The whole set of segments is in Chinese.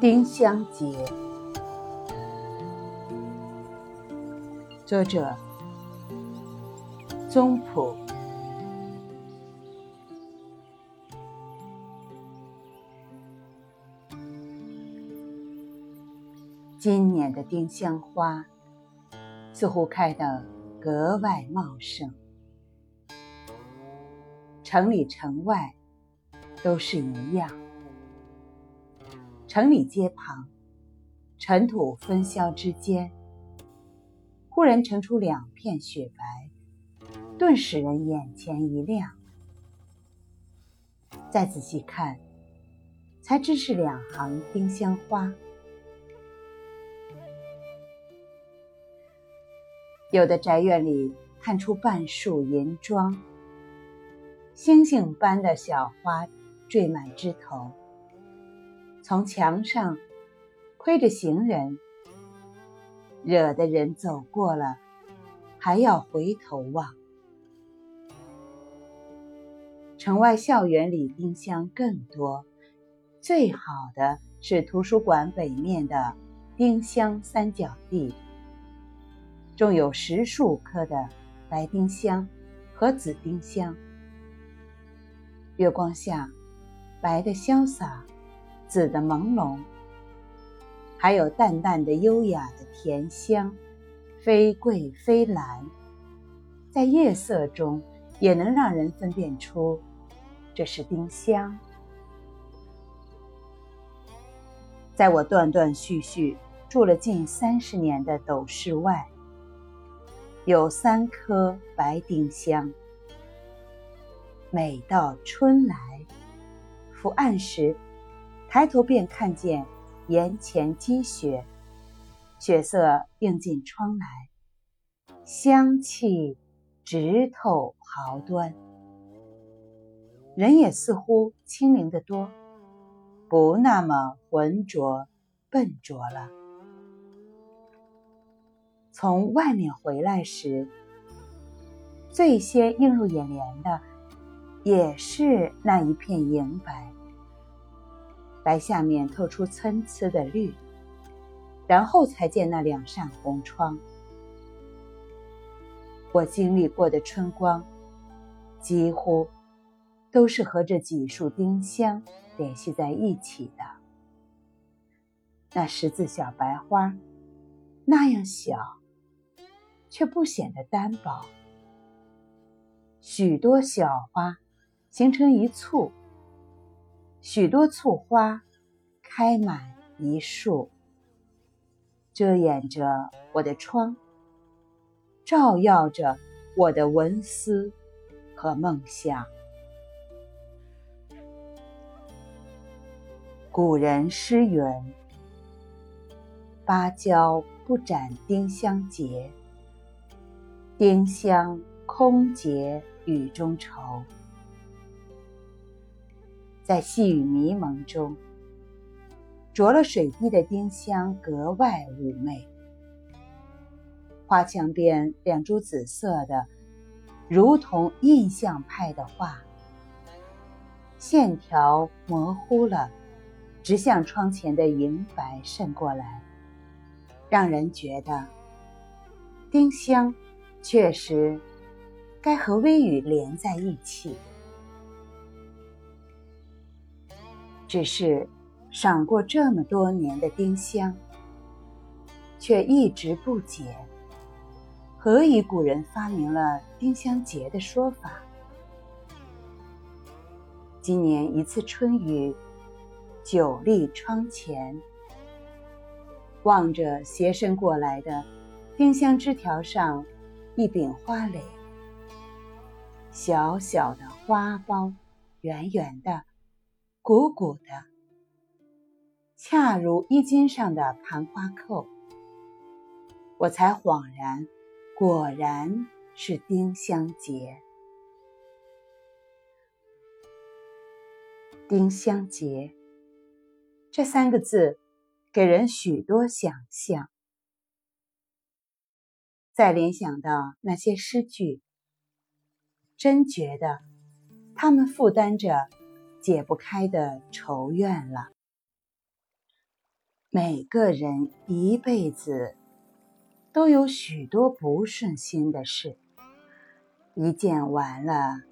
丁香结，作者：宗璞。今年的丁香花似乎开得格外茂盛，城里城外都是一样。城里街旁，尘土纷嚣之间，忽然呈出两片雪白，顿使人眼前一亮。再仔细看，才知是两行丁香花。有的宅院里探出半束银装，星星般的小花缀满枝头。从墙上窥着行人，惹得人走过了还要回头望。城外校园里丁香更多，最好的是图书馆北面的丁香三角地，种有十数棵的白丁香和紫丁香，月光下白的潇洒。紫的朦胧，还有淡淡的优雅的甜香，非桂非兰，在夜色中也能让人分辨出这是丁香。在我断断续续住了近三十年的斗室外，有三棵白丁香，每到春来，伏岸时。抬头便看见檐前积雪，雪色映进窗来，香气直透毫端。人也似乎清灵得多，不那么浑浊笨拙了。从外面回来时，最先映入眼帘的，也是那一片银白。白下面透出参差的绿，然后才见那两扇红窗。我经历过的春光，几乎都是和这几束丁香联系在一起的。那十字小白花，那样小，却不显得单薄。许多小花形成一簇。许多簇花开满一树，遮掩着我的窗，照耀着我的文思和梦想。古人诗云：“芭蕉不展丁香结，丁香空结雨中愁。”在细雨迷蒙中，着了水滴的丁香格外妩媚。花墙边两株紫色的，如同印象派的画，线条模糊了，直向窗前的银白渗过来，让人觉得丁香确实该和微雨连在一起。只是赏过这么多年的丁香，却一直不解，何以古人发明了丁香节的说法？今年一次春雨，久立窗前，望着斜伸过来的丁香枝条上一柄花蕾，小小的花苞，圆圆的。鼓鼓的，恰如衣襟上的盘花扣，我才恍然，果然是丁香结。丁香结这三个字，给人许多想象。再联想到那些诗句，真觉得他们负担着。解不开的愁怨了。每个人一辈子都有许多不顺心的事，一件完了，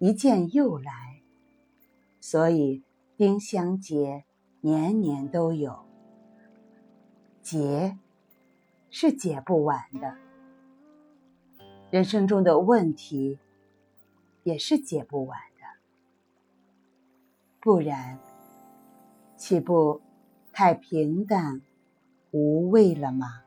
一件又来，所以丁香节年年都有。结是解不完的，人生中的问题也是解不完，不然岂不太平淡无味了吗？